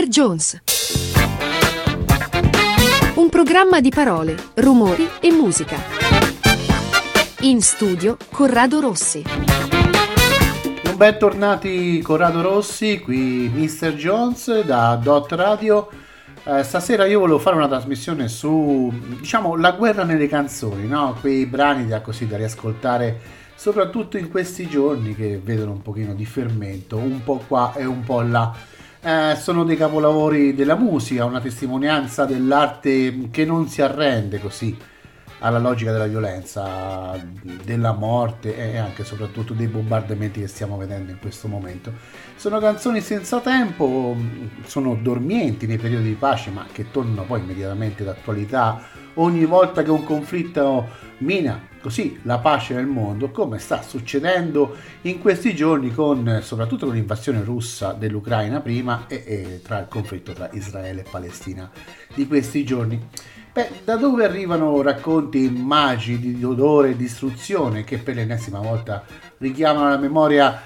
Mr. Jones. Un programma di parole, rumori e musica. In studio Corrado Rossi. Bentornati Corrado Rossi, qui Mr. Jones da Dot Radio. Eh, stasera io volevo fare una trasmissione su, diciamo, la guerra nelle canzoni, no? Quei brani da così da riascoltare soprattutto in questi giorni che vedono un pochino di fermento, un po' qua e un po' là. Eh, sono dei capolavori della musica, una testimonianza dell'arte che non si arrende così alla logica della violenza, della morte e anche soprattutto dei bombardamenti che stiamo vedendo in questo momento. Sono canzoni senza tempo, sono dormienti nei periodi di pace, ma che tornano poi immediatamente d'attualità ogni volta che un conflitto mina così la pace nel mondo, come sta succedendo in questi giorni con soprattutto con l'invasione russa dell'Ucraina prima e, e tra il conflitto tra Israele e Palestina di questi giorni. Beh, da dove arrivano racconti magi di odore e distruzione che per l'ennesima volta richiamano alla memoria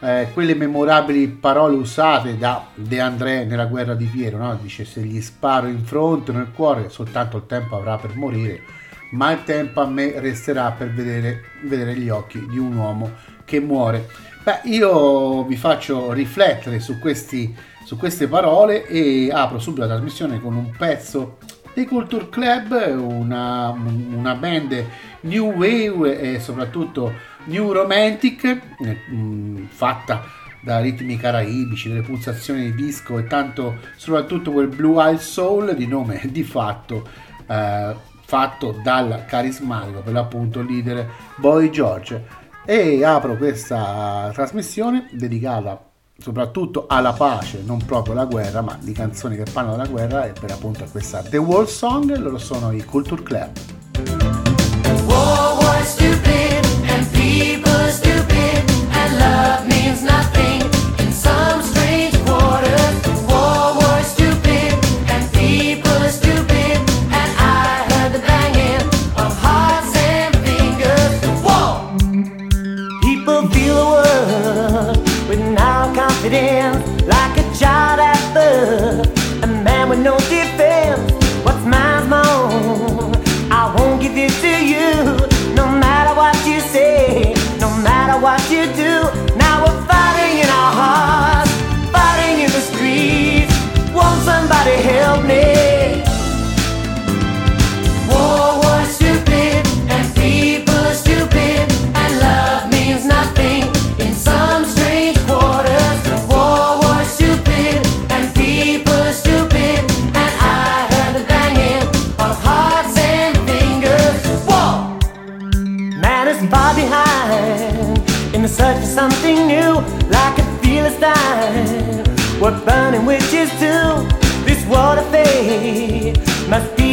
eh, quelle memorabili parole usate da De André nella guerra di Piero, no? dice se gli sparo in fronte nel cuore soltanto il tempo avrà per morire, ma il tempo a me resterà per vedere, vedere gli occhi di un uomo che muore. Beh, io vi faccio riflettere su, questi, su queste parole e apro subito la trasmissione con un pezzo dei Culture Club, una, una band new wave e soprattutto new romantic, eh, fatta da ritmi caraibici, delle pulsazioni di disco e tanto soprattutto quel Blue Eye Soul di nome di fatto eh, fatto dal carismatico per l'appunto leader Boy George e apro questa trasmissione dedicata soprattutto alla pace, non proprio alla guerra, ma di canzoni che parlano della guerra e per appunto questa The World Song, loro sono i Culture Club. War It's not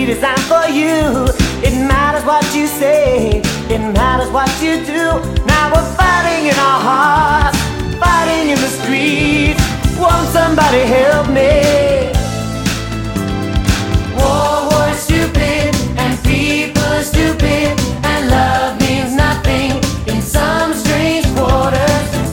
designed for you. It matters what you say, it matters what you do. Now we're fighting in our hearts, fighting in the streets. Won't somebody help me? War was stupid and people are stupid and love means nothing in some strange quarters.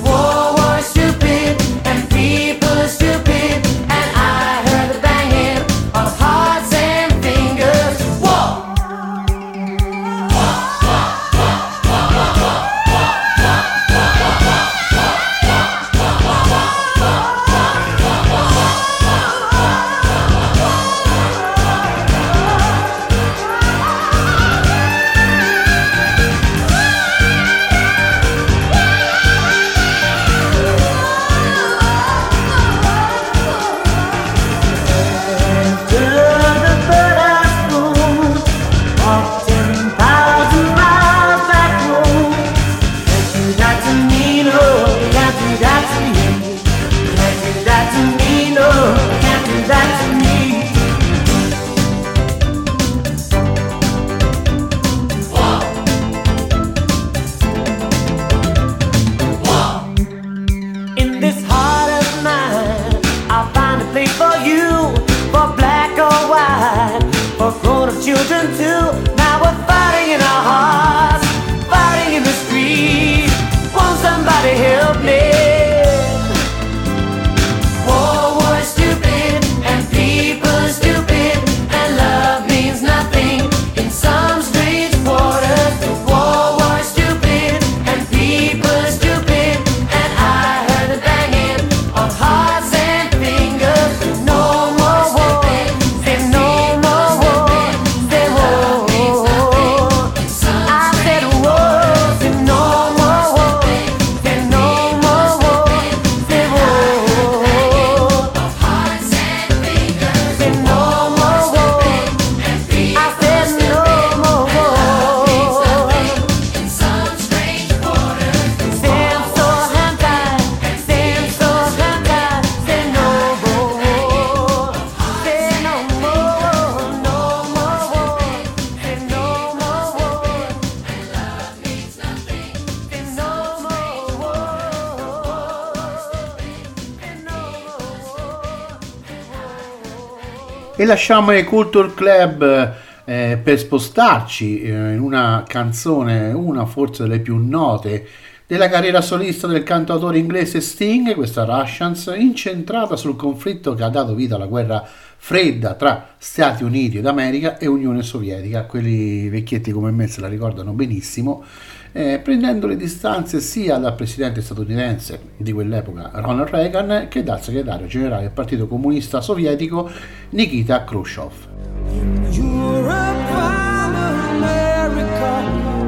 E lasciamo i Culture Club eh, per spostarci eh, in una canzone, una forse delle più note della carriera solista del cantautore inglese Sting, questa Russians, incentrata sul conflitto che ha dato vita alla guerra fredda tra Stati Uniti d'America e Unione Sovietica. Quelli vecchietti come me se la ricordano benissimo, eh, prendendo le distanze sia dal presidente statunitense di quell'epoca Ronald Reagan che dal segretario generale del Partito Comunista Sovietico Nikita Khrushchev.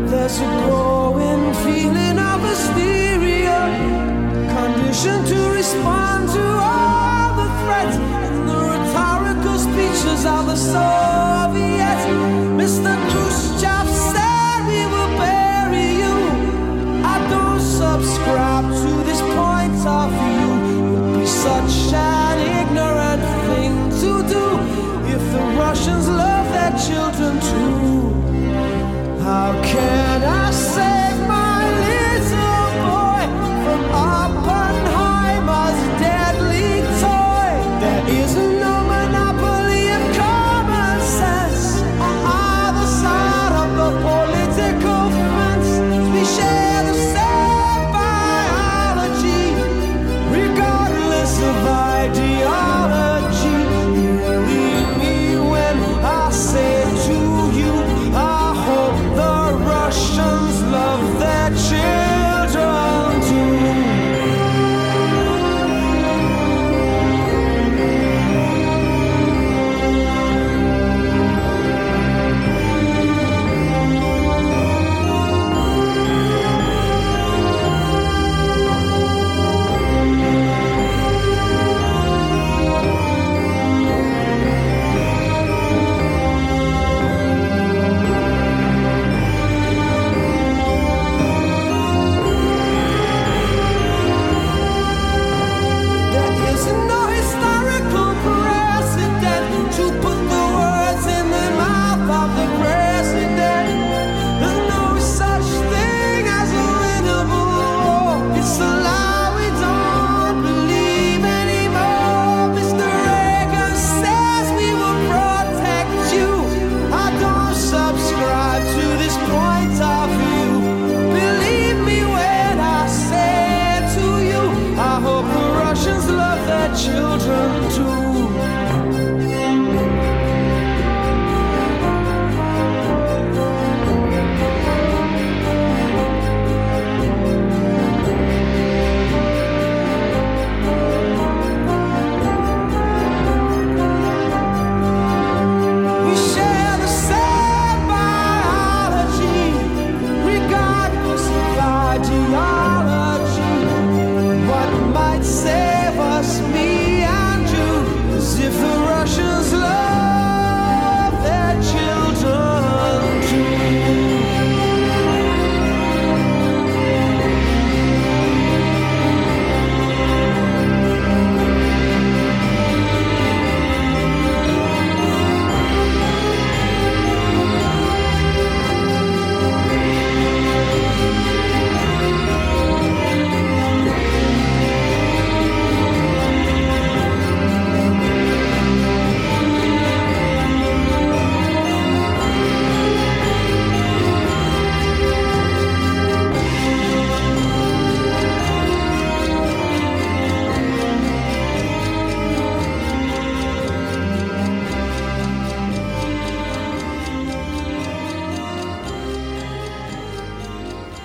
There's subscribe to this point of view. Would be such an ignorant thing to do if the Russians love their children too. How can I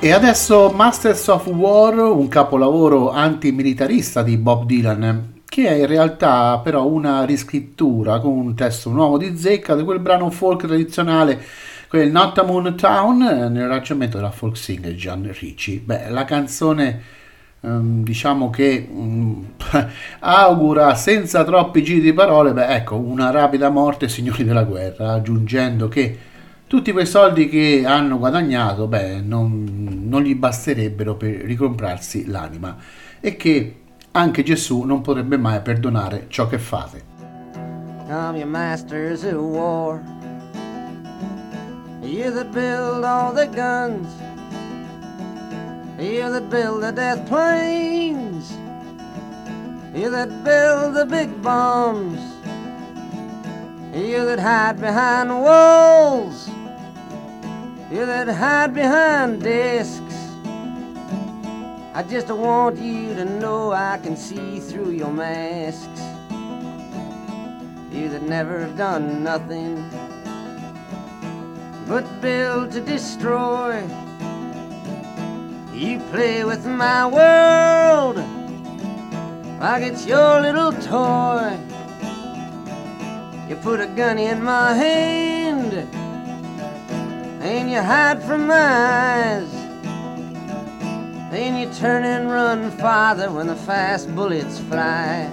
E adesso Masters of War, un capolavoro antimilitarista di Bob Dylan, che è in realtà però una riscrittura con un testo nuovo di zecca di quel brano folk tradizionale, quel Not a Moon Town, eh, nel arrangiamento della folk singer Gian Ricci. Beh, la canzone ehm, diciamo che mm, augura senza troppi giri di parole, beh, ecco, una rapida morte signori della guerra, aggiungendo che tutti quei soldi che hanno guadagnato, beh, non, non gli basterebbero per ricomprarsi l'anima e che anche Gesù non potrebbe mai perdonare ciò che fate. Come you masters of war. You that build all the guns. You that build the death planes. You that build the big bombs. You that hide behind walls, you that hide behind desks. I just want you to know I can see through your masks. You that never have done nothing but build to destroy. You play with my world like it's your little toy. You put a gun in my hand and you hide from my eyes. Then you turn and run farther when the fast bullets fly.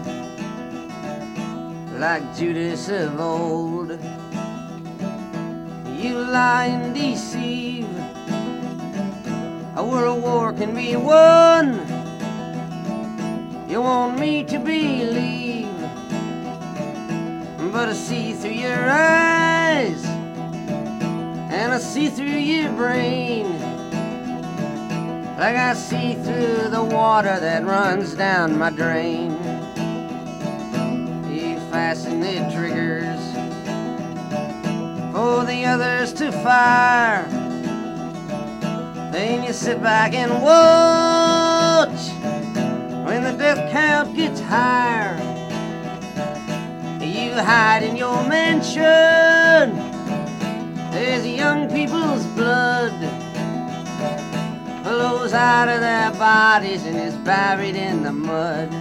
Like Judas of old, you lie and deceive. A world war can be won. You want me to believe, but I see through your eyes and I see through your brain. Like I see through the water that runs down my drain. You fasten the triggers for the others to fire. Then you sit back and watch when the death count gets higher. You hide in your mansion. There's young people's blood flows out of their bodies and is buried in the mud.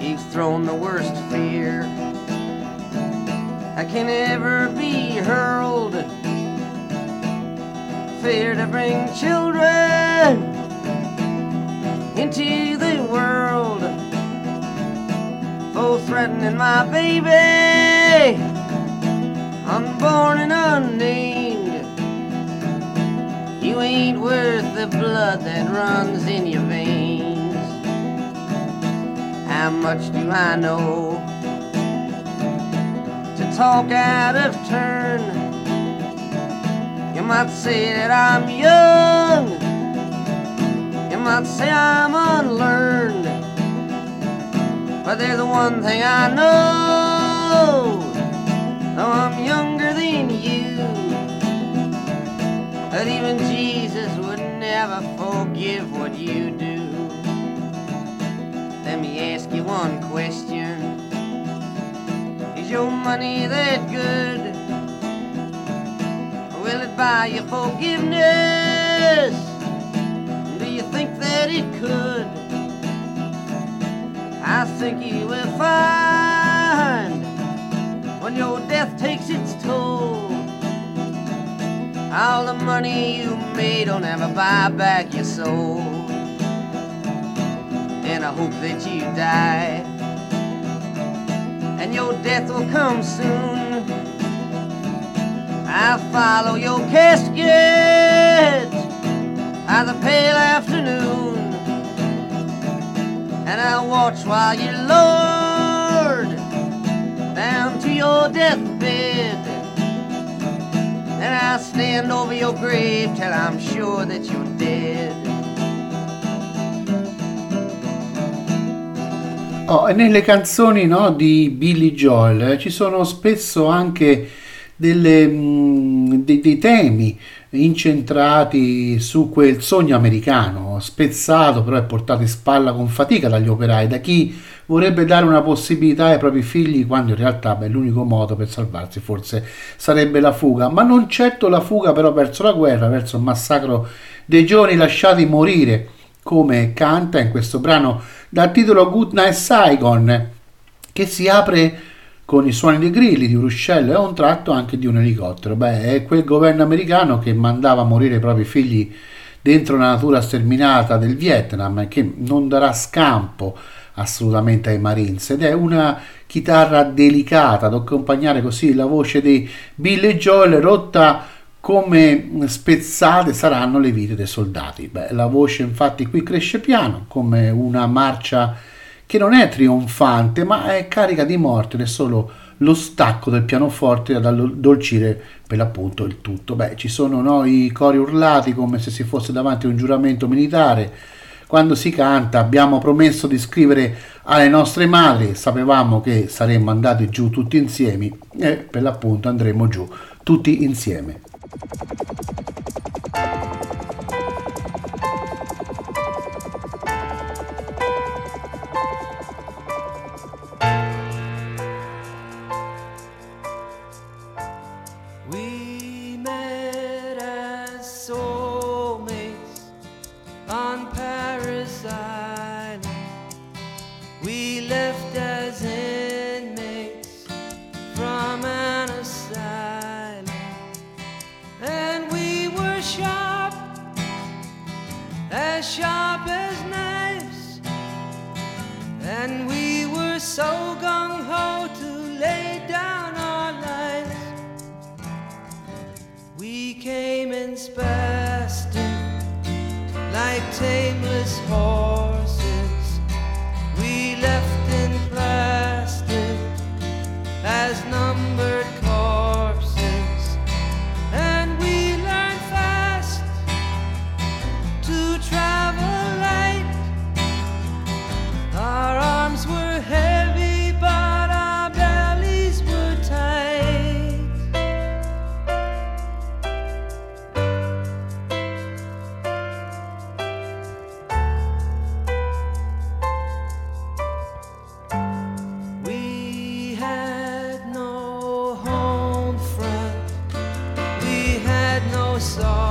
You've thrown the worst fear I can ever be hurled. Fear to bring children into the world. For threatening my baby, unborn and unnamed. You ain't worth the blood that runs in your veins. How much do I know to talk out of turn? You might say that I'm young, you might say I'm unlearned, but there's the one thing I know. Though I'm younger than you, that even Jesus would never forgive what you do. Let me ask you one question Is your money that good? Will it buy you forgiveness? Do you think that it could? I think you will find when your death takes its toll. All the money you made will never buy back your soul. And I hope that you die. And your death will come soon. I'll follow your casket by the pale afternoon. And I'll watch while you to your deathbed. And I'll stand over your grave till I'm sure that you're dead. Oh, e nelle canzoni no, di Billy Joel eh, ci sono spesso anche delle, mh, dei, dei temi incentrati su quel sogno americano, spezzato però è portato in spalla con fatica dagli operai, da chi vorrebbe dare una possibilità ai propri figli quando in realtà beh, l'unico modo per salvarsi forse sarebbe la fuga, ma non certo la fuga però verso la guerra, verso il massacro dei giovani lasciati morire, come canta in questo brano dal titolo Good Night Saigon, che si apre con i suoni dei grilli di un ruscello e un tratto anche di un elicottero. Beh, è quel governo americano che mandava a morire i propri figli dentro la natura sterminata del Vietnam, che non darà scampo assolutamente ai Marines ed è una chitarra delicata ad accompagnare così la voce di Billy Joel rotta come spezzate saranno le vite dei soldati. Beh, la voce infatti qui cresce piano come una marcia che non è trionfante ma è carica di morte ed è solo lo stacco del pianoforte ad addolcire per l'appunto il tutto. Beh, ci sono no, i cori urlati come se si fosse davanti a un giuramento militare, quando si canta abbiamo promesso di scrivere alle nostre madri, sapevamo che saremmo andati giù tutti insieme e per l'appunto andremo giù tutti insieme. saw.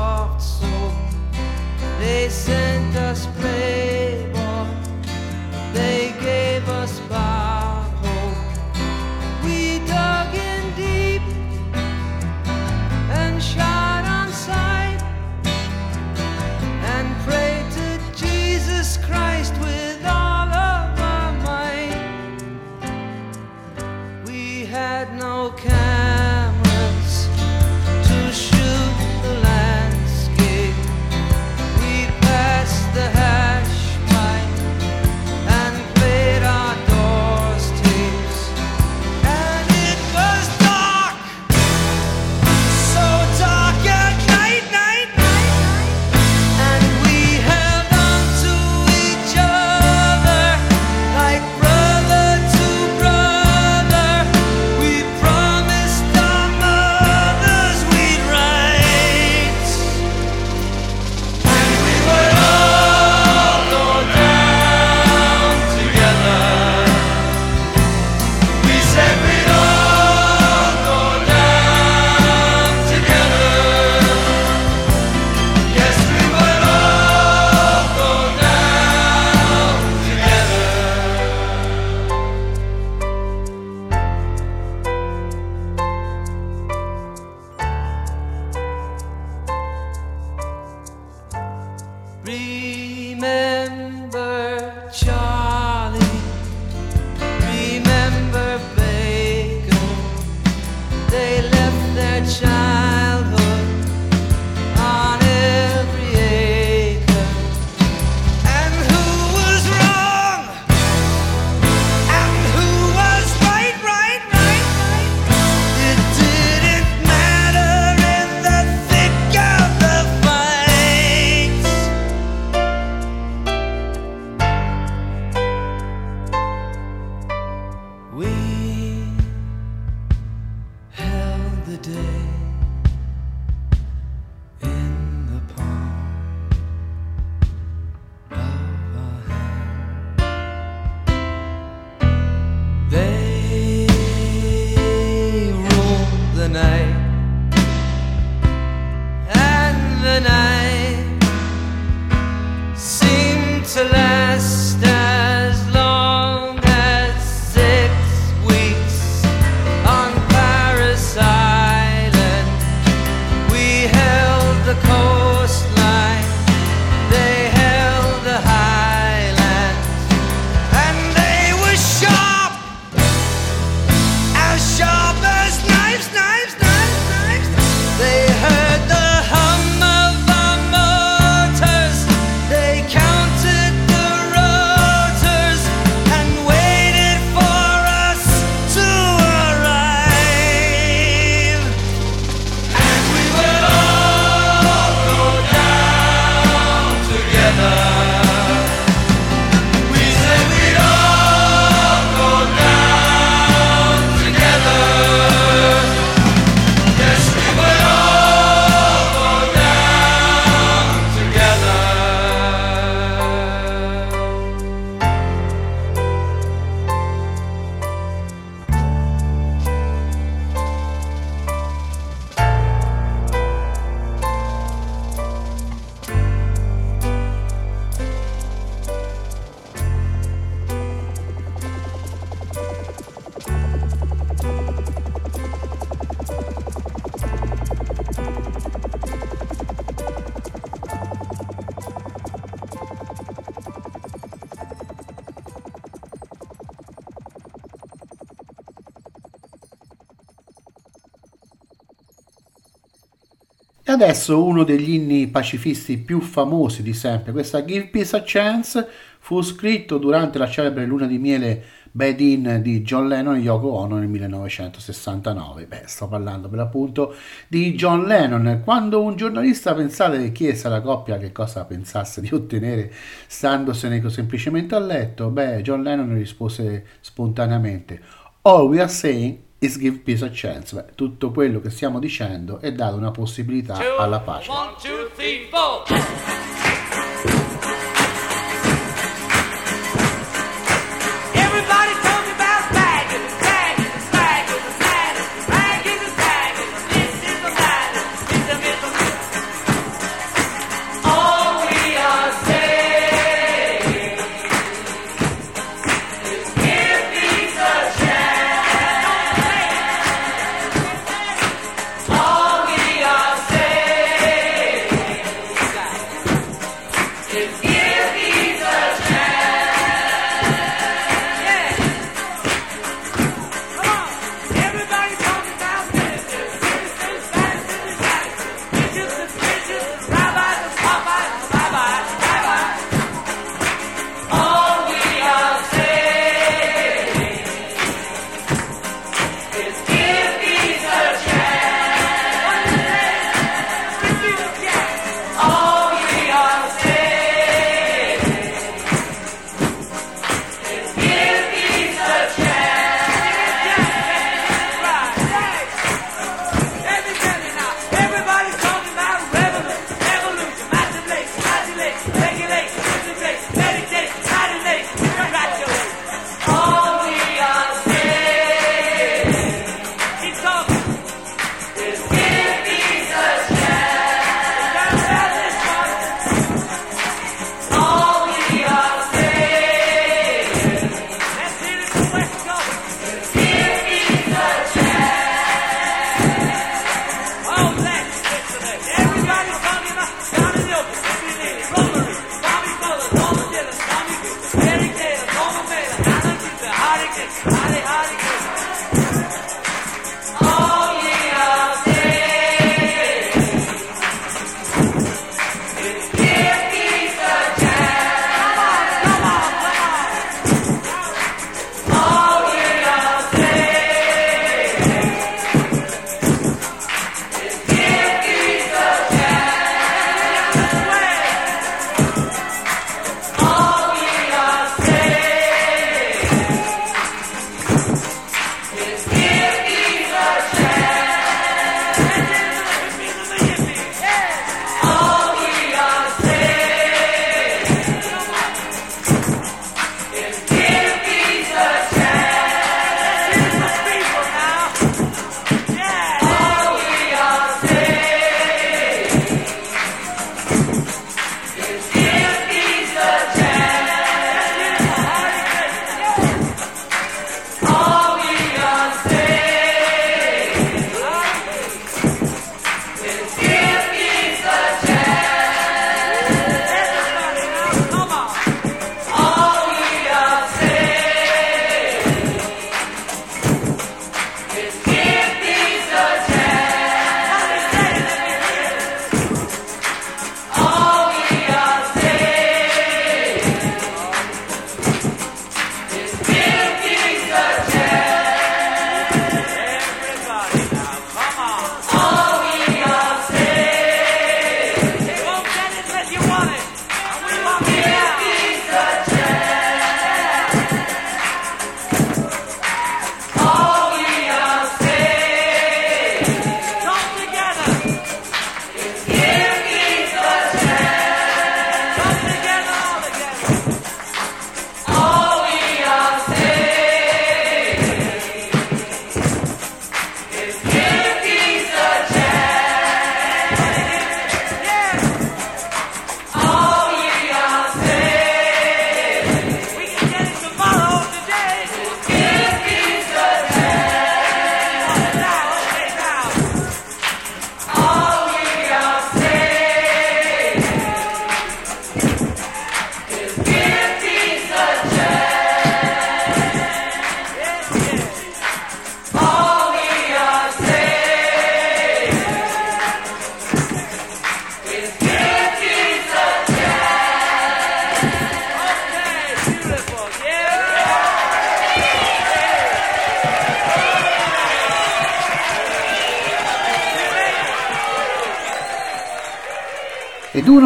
Adesso uno degli inni pacifisti più famosi di sempre, questa Give Peace a Chance, fu scritto durante la celebre luna di miele Bad In di John Lennon e Yoko Ono nel 1969. Beh, sto parlando per l'appunto di John Lennon. Quando un giornalista pensale chiese alla coppia che cosa pensasse di ottenere standosene semplicemente a letto, beh, John Lennon rispose spontaneamente All we are saying is give peace a chance. Beh, tutto quello che stiamo dicendo è dare una possibilità alla pace. One, two, three,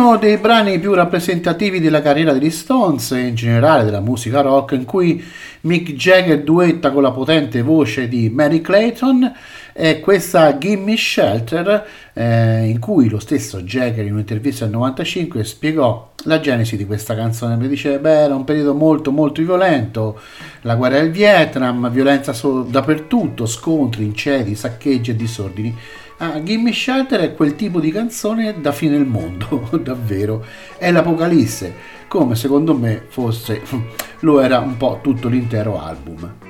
uno dei brani più rappresentativi della carriera degli Stones e in generale della musica rock in cui Mick Jagger duetta con la potente voce di Mary Clayton è questa Gimme Shelter eh, in cui lo stesso Jagger in un'intervista del 95 spiegò la genesi di questa canzone mi dice beh era un periodo molto molto violento la guerra del Vietnam violenza so- dappertutto scontri incedi saccheggi e disordini Ah, Gimme Shelter è quel tipo di canzone da fine del mondo, davvero. È l'apocalisse, come secondo me fosse lo era un po' tutto l'intero album.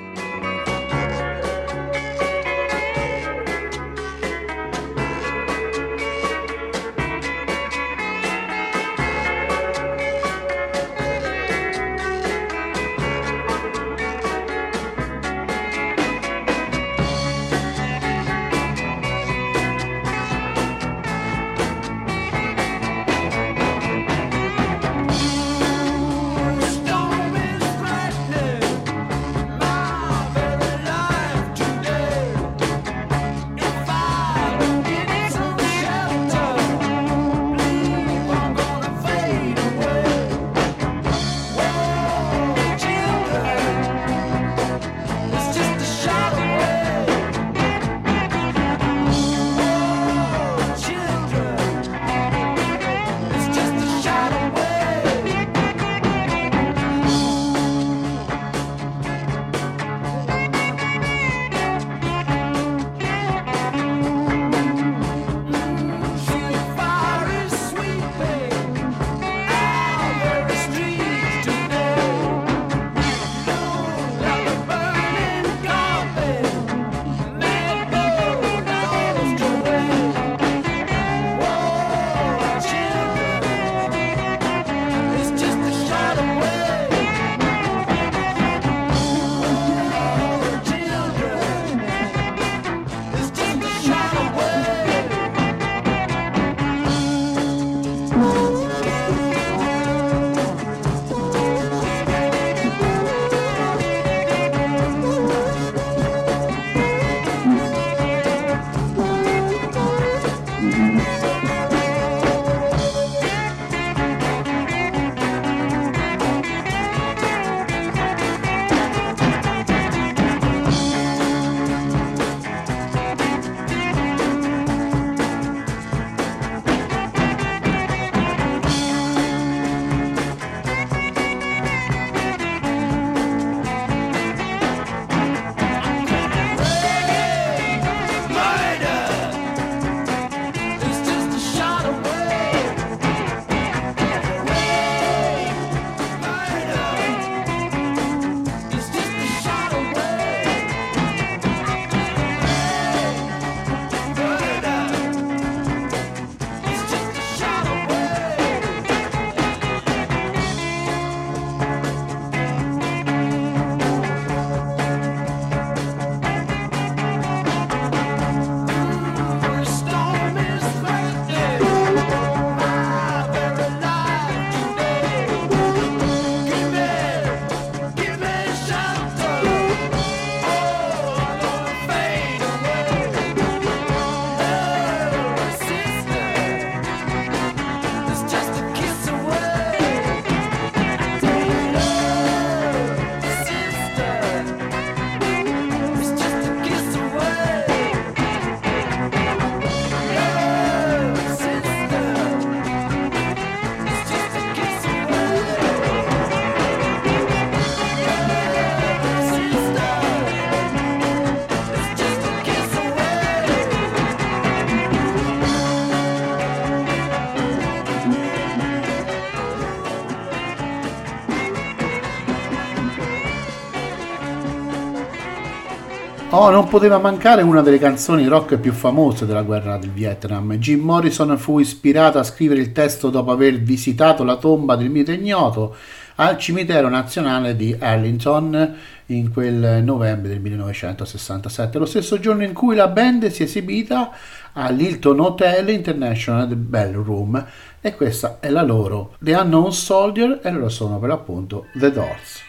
Oh, non poteva mancare una delle canzoni rock più famose della guerra del Vietnam. Jim Morrison fu ispirato a scrivere il testo dopo aver visitato la tomba del mito ignoto al cimitero nazionale di Arlington in quel novembre del 1967, lo stesso giorno in cui la band si è esibita all'Hilton Hotel International Ballroom e questa è la loro The Unknown Soldier e loro sono per l'appunto The Doors.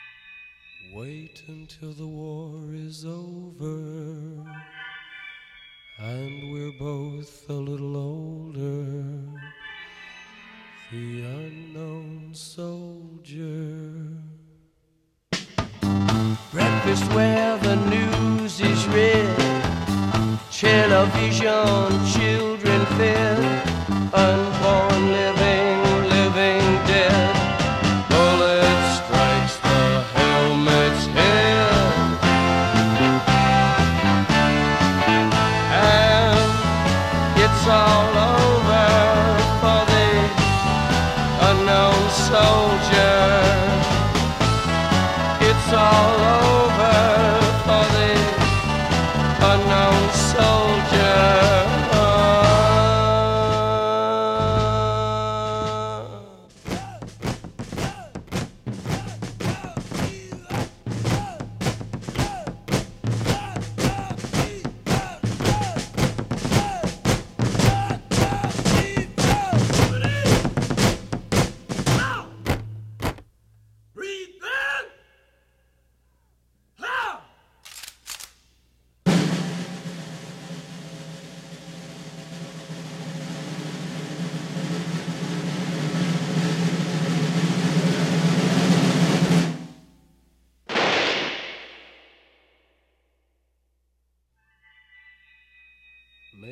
Wait until the war is over and we're both a little older. the unknown soldier. Breakfast where the news is read, television, children fed, unborn living,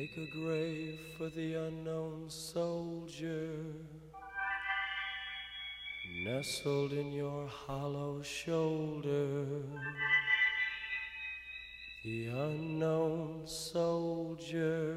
Make a grave for the unknown soldier, nestled in your hollow shoulder. The unknown soldier.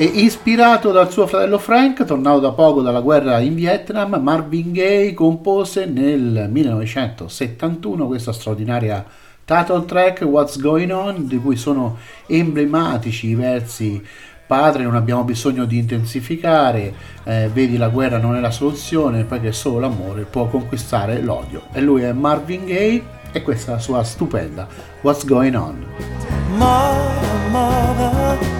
E ispirato dal suo fratello Frank, tornato da poco dalla guerra in Vietnam, Marvin Gaye compose nel 1971 questa straordinaria title track What's Going On, di cui sono emblematici i versi Padre, non abbiamo bisogno di intensificare, eh, vedi la guerra non è la soluzione, perché solo l'amore può conquistare l'odio. E lui è Marvin Gaye e questa è la sua stupenda What's Going On. Mother, mother,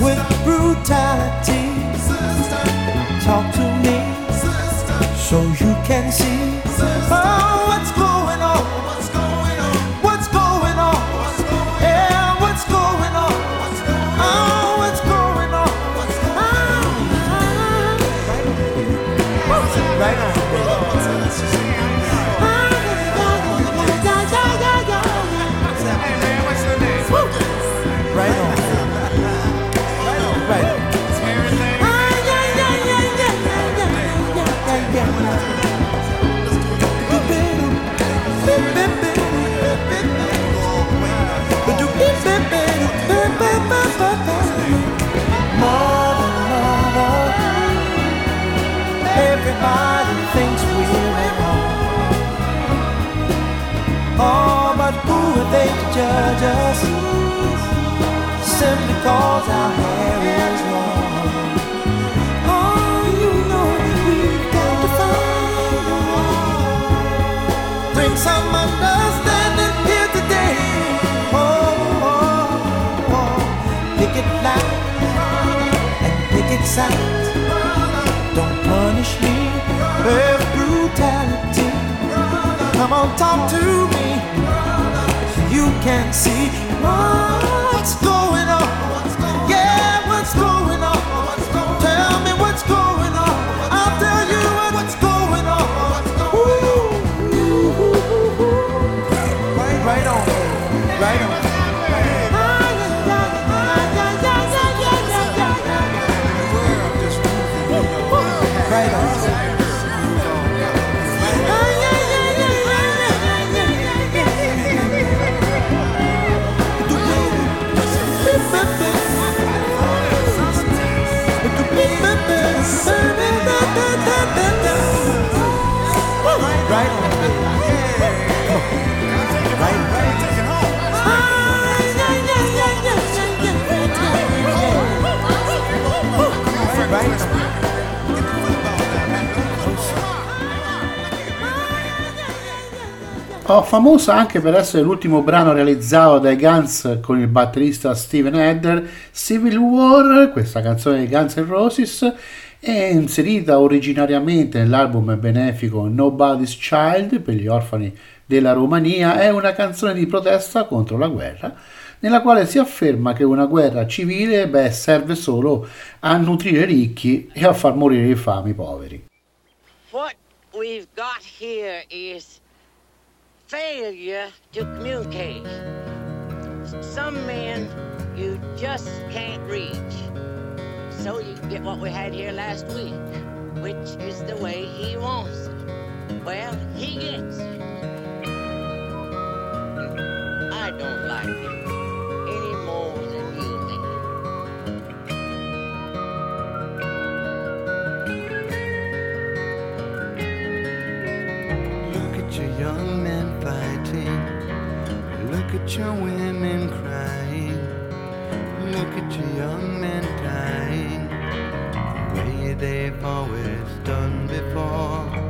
with brutality. Talk to me so you can see oh, famosa anche per essere l'ultimo brano realizzato dai Guns con il batterista Steven Adler, Civil War, questa canzone dei Guns N' Roses, è inserita originariamente nell'album benefico Nobody's Child per gli orfani della Romania, è una canzone di protesta contro la guerra, nella quale si afferma che una guerra civile beh, serve solo a nutrire i ricchi e a far morire i fami poveri. What we've got here is failure to communicate. Some men you just can't reach. So you get what we had here last week, which is the way he wants it. Well, he gets it. I don't like it. at your women crying. Look at your young men dying. The way they've always done before.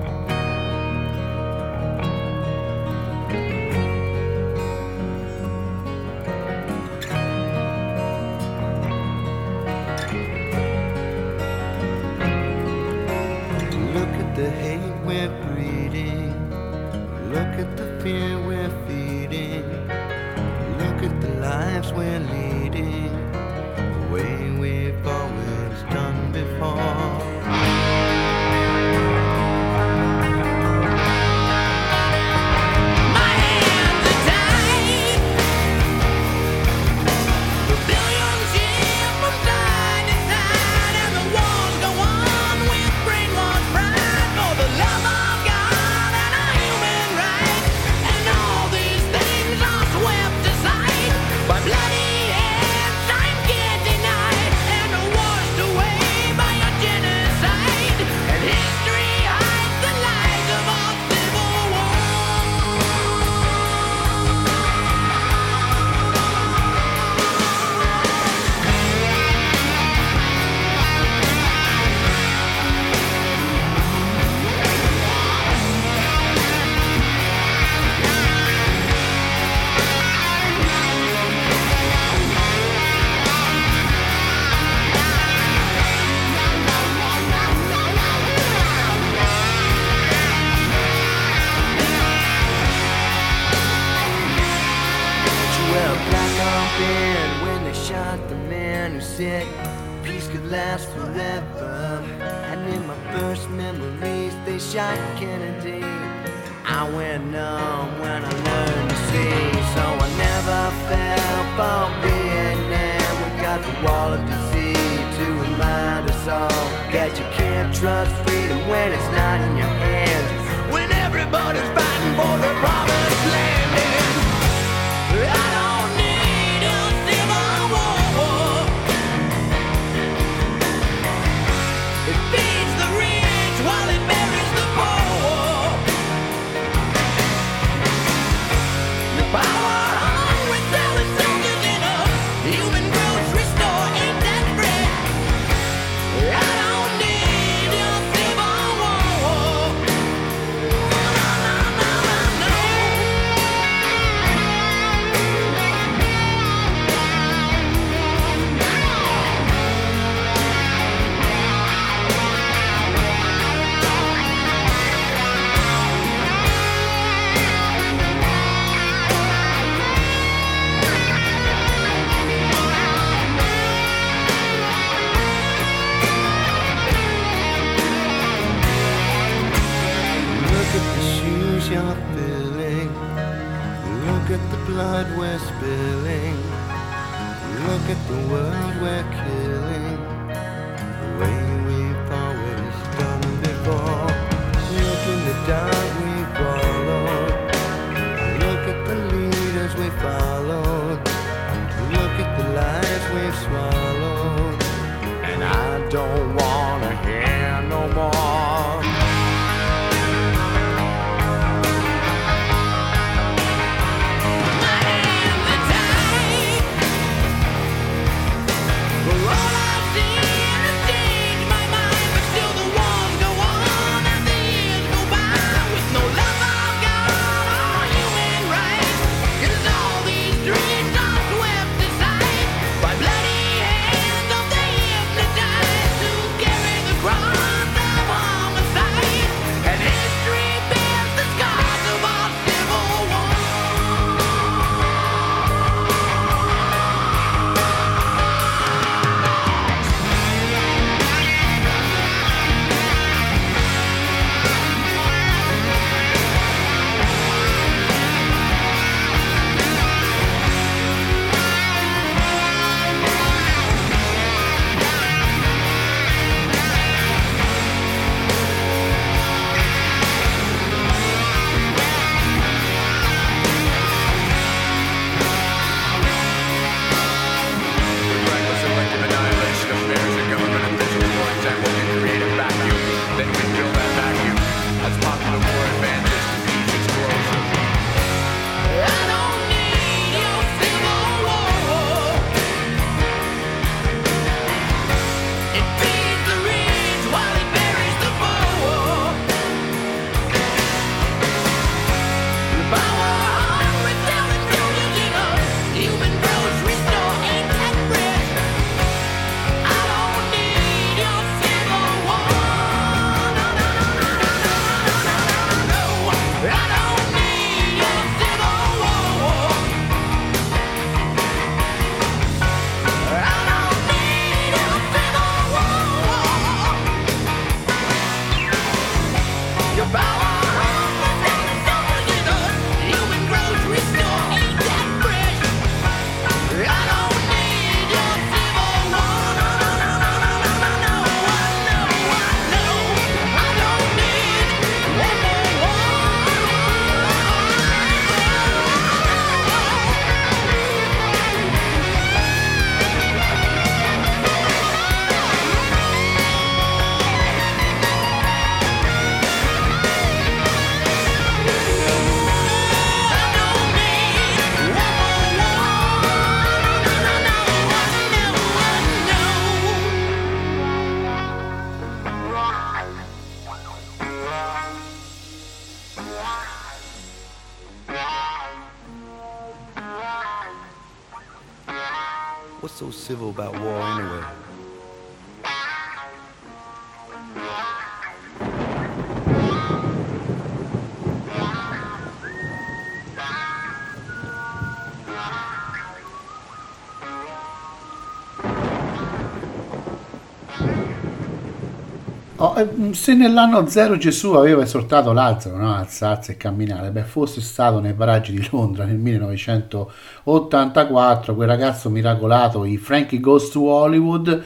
Oh, eh, se nell'anno zero Gesù aveva esortato Lazzaro no, a alzarsi e camminare, beh, fosse stato nei paraggi di Londra nel 1984, quel ragazzo miracolato, i Frankie Goes to Hollywood,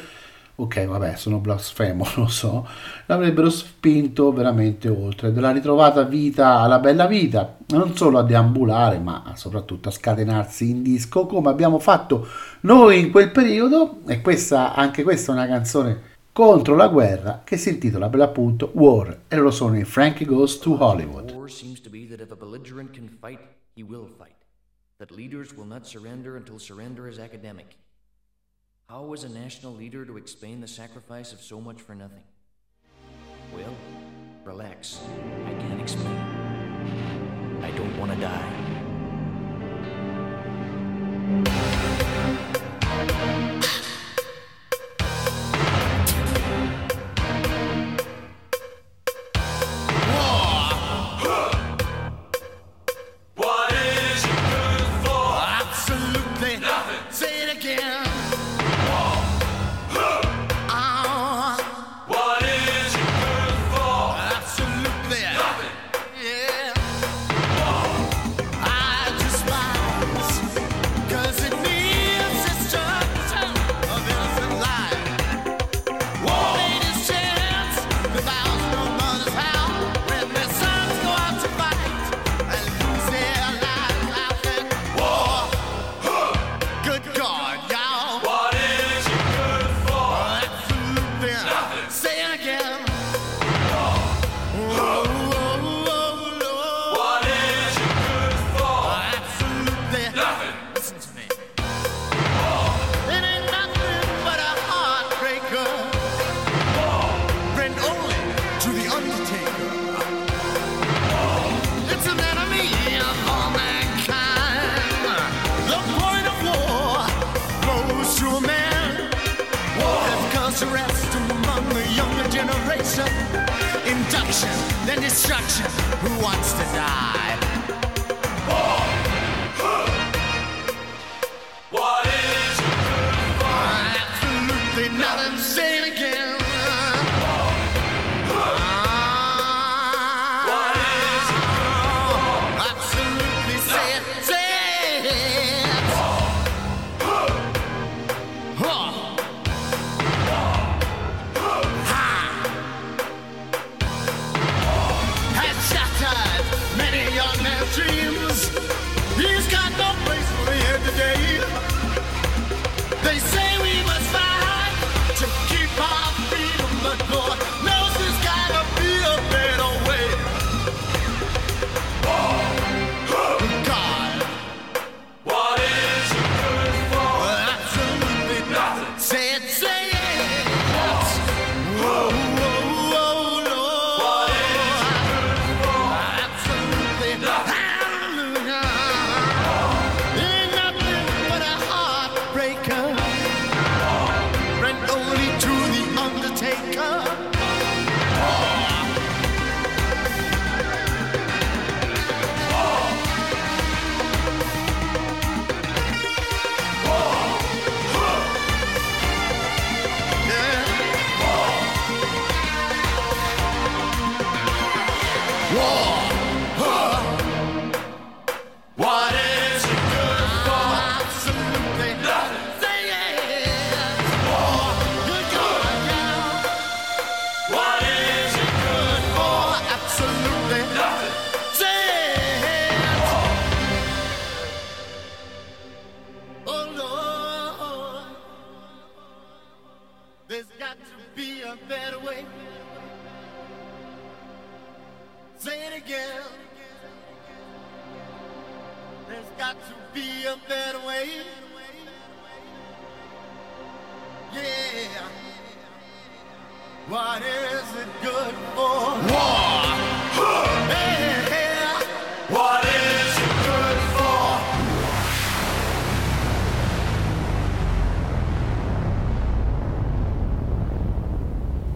ok, vabbè, sono blasfemo, lo so, l'avrebbero spinto veramente oltre, della ritrovata vita alla bella vita, non solo a deambulare, ma soprattutto a scatenarsi in disco, come abbiamo fatto noi in quel periodo, e questa, anche questa è una canzone contro la guerra che si intitola per l'appunto War e loro sono i Frankie Goes to Hollywood. War seems to be that if a belligerent can fight, he will fight. That leaders will not surrender until surrender is academic. How is a national leader to explain the sacrifice of so much for nothing? Well, relax. I can't explain. I don't want to die.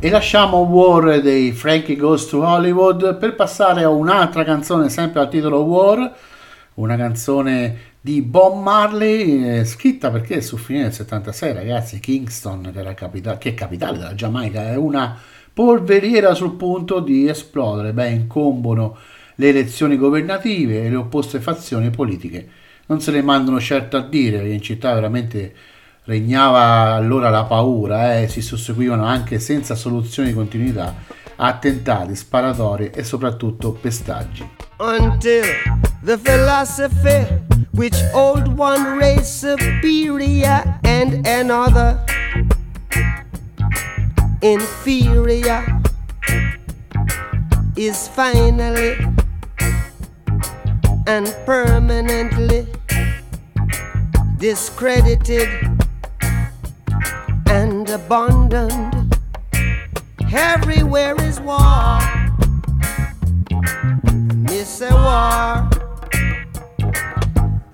E lasciamo War dei Frankie Goes to Hollywood per passare a un'altra canzone sempre al titolo War, una canzone di Bob Marley eh, scritta perché su fine del 76 ragazzi Kingston che, era capita- che è capitale della Giamaica è una polveriera sul punto di esplodere, beh incombono le elezioni governative e le opposte fazioni politiche. Non se le mandano certo a dire in città veramente regnava allora la paura e si susseguivano anche senza soluzioni di continuità attentati, sparatori e soprattutto pestaggi. until the philosophy which old one race superior and another inferior is finally and permanently discredited and abandoned. Everywhere is war. It's a war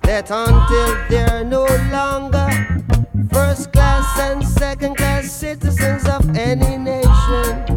that until they're no longer first class and second class citizens of any nation,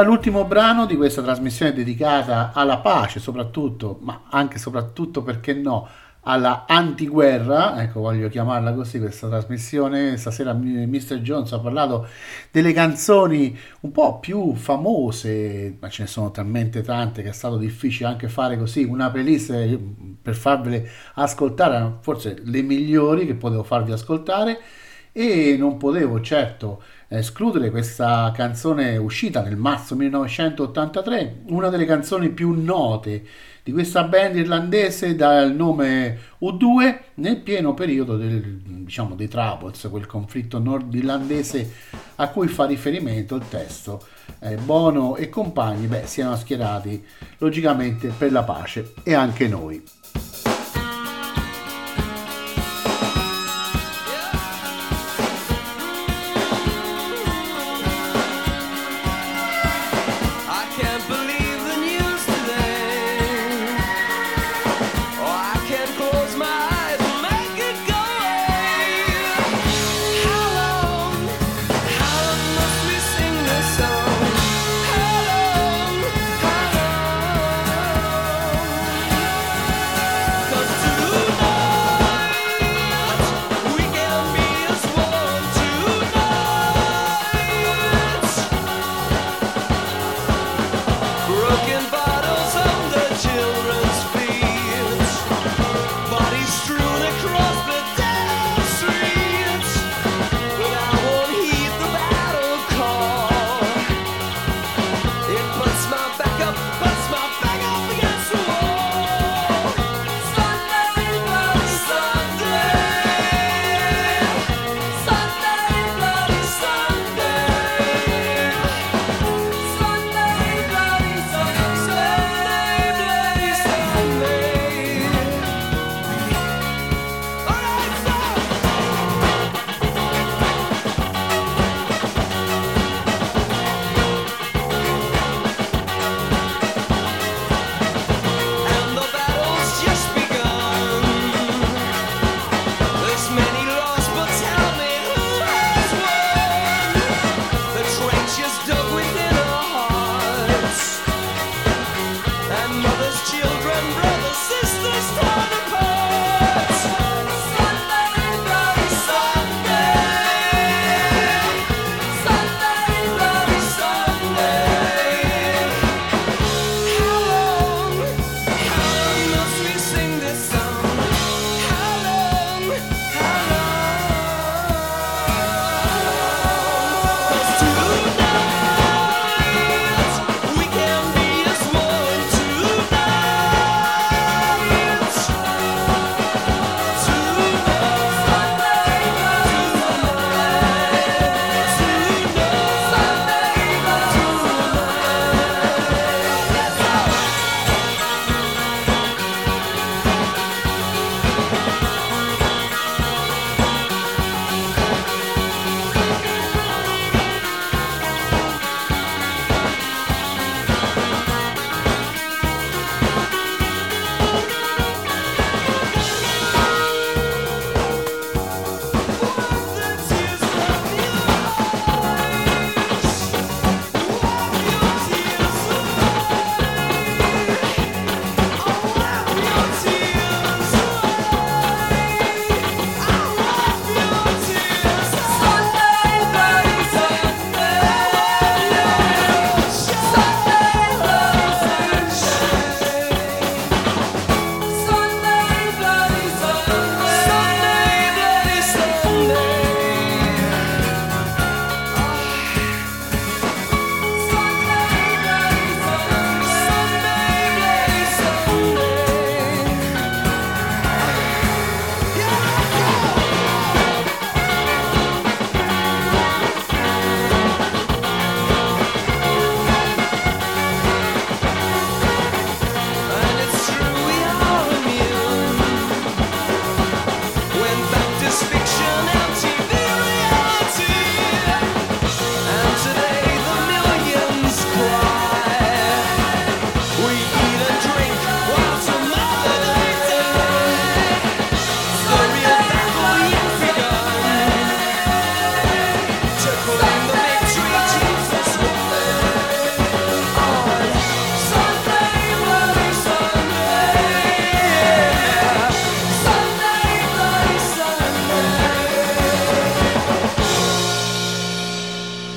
Ed ora l'ultimo brano di questa trasmissione dedicata alla pace, soprattutto, ma anche e soprattutto perché no, alla antiguerra, ecco voglio chiamarla così questa trasmissione. Stasera Mr. Jones ha parlato delle canzoni un po' più famose, ma ce ne sono talmente tante che è stato difficile anche fare così una playlist eh, per farvele ascoltare, forse le migliori che potevo farvi ascoltare e non potevo certo escludere questa canzone uscita nel marzo 1983, una delle canzoni più note di questa band irlandese dal nome U2 nel pieno periodo del, diciamo, dei Troubles, quel conflitto nordirlandese a cui fa riferimento il testo. Eh, Bono e compagni beh, siano schierati logicamente per la pace e anche noi. My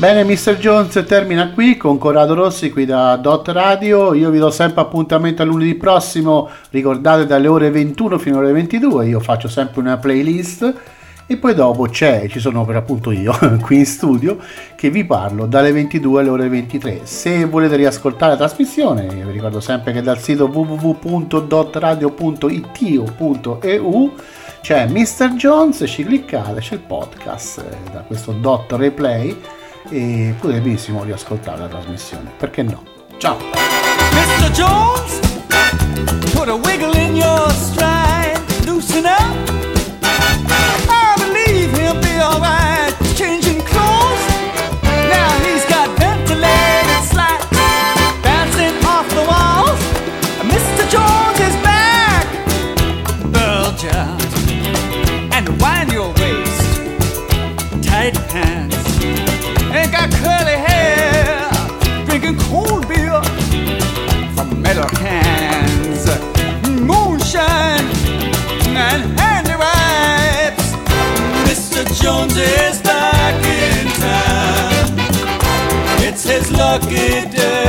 Bene, Mr. Jones termina qui con Corrado Rossi qui da Dot Radio. Io vi do sempre appuntamento a lunedì prossimo. Ricordate dalle ore 21 fino alle 22. Io faccio sempre una playlist. E poi dopo c'è, ci sono per appunto io qui in studio che vi parlo dalle 22 alle ore 23. Se volete riascoltare la trasmissione, vi ricordo sempre che dal sito www.dotradio.it.eu c'è Mr. Jones, ci cliccate, c'è il podcast eh, da questo dot replay e potete benissimo riascoltare la trasmissione. Perché no? Ciao! Jones is back in town. It's his lucky day.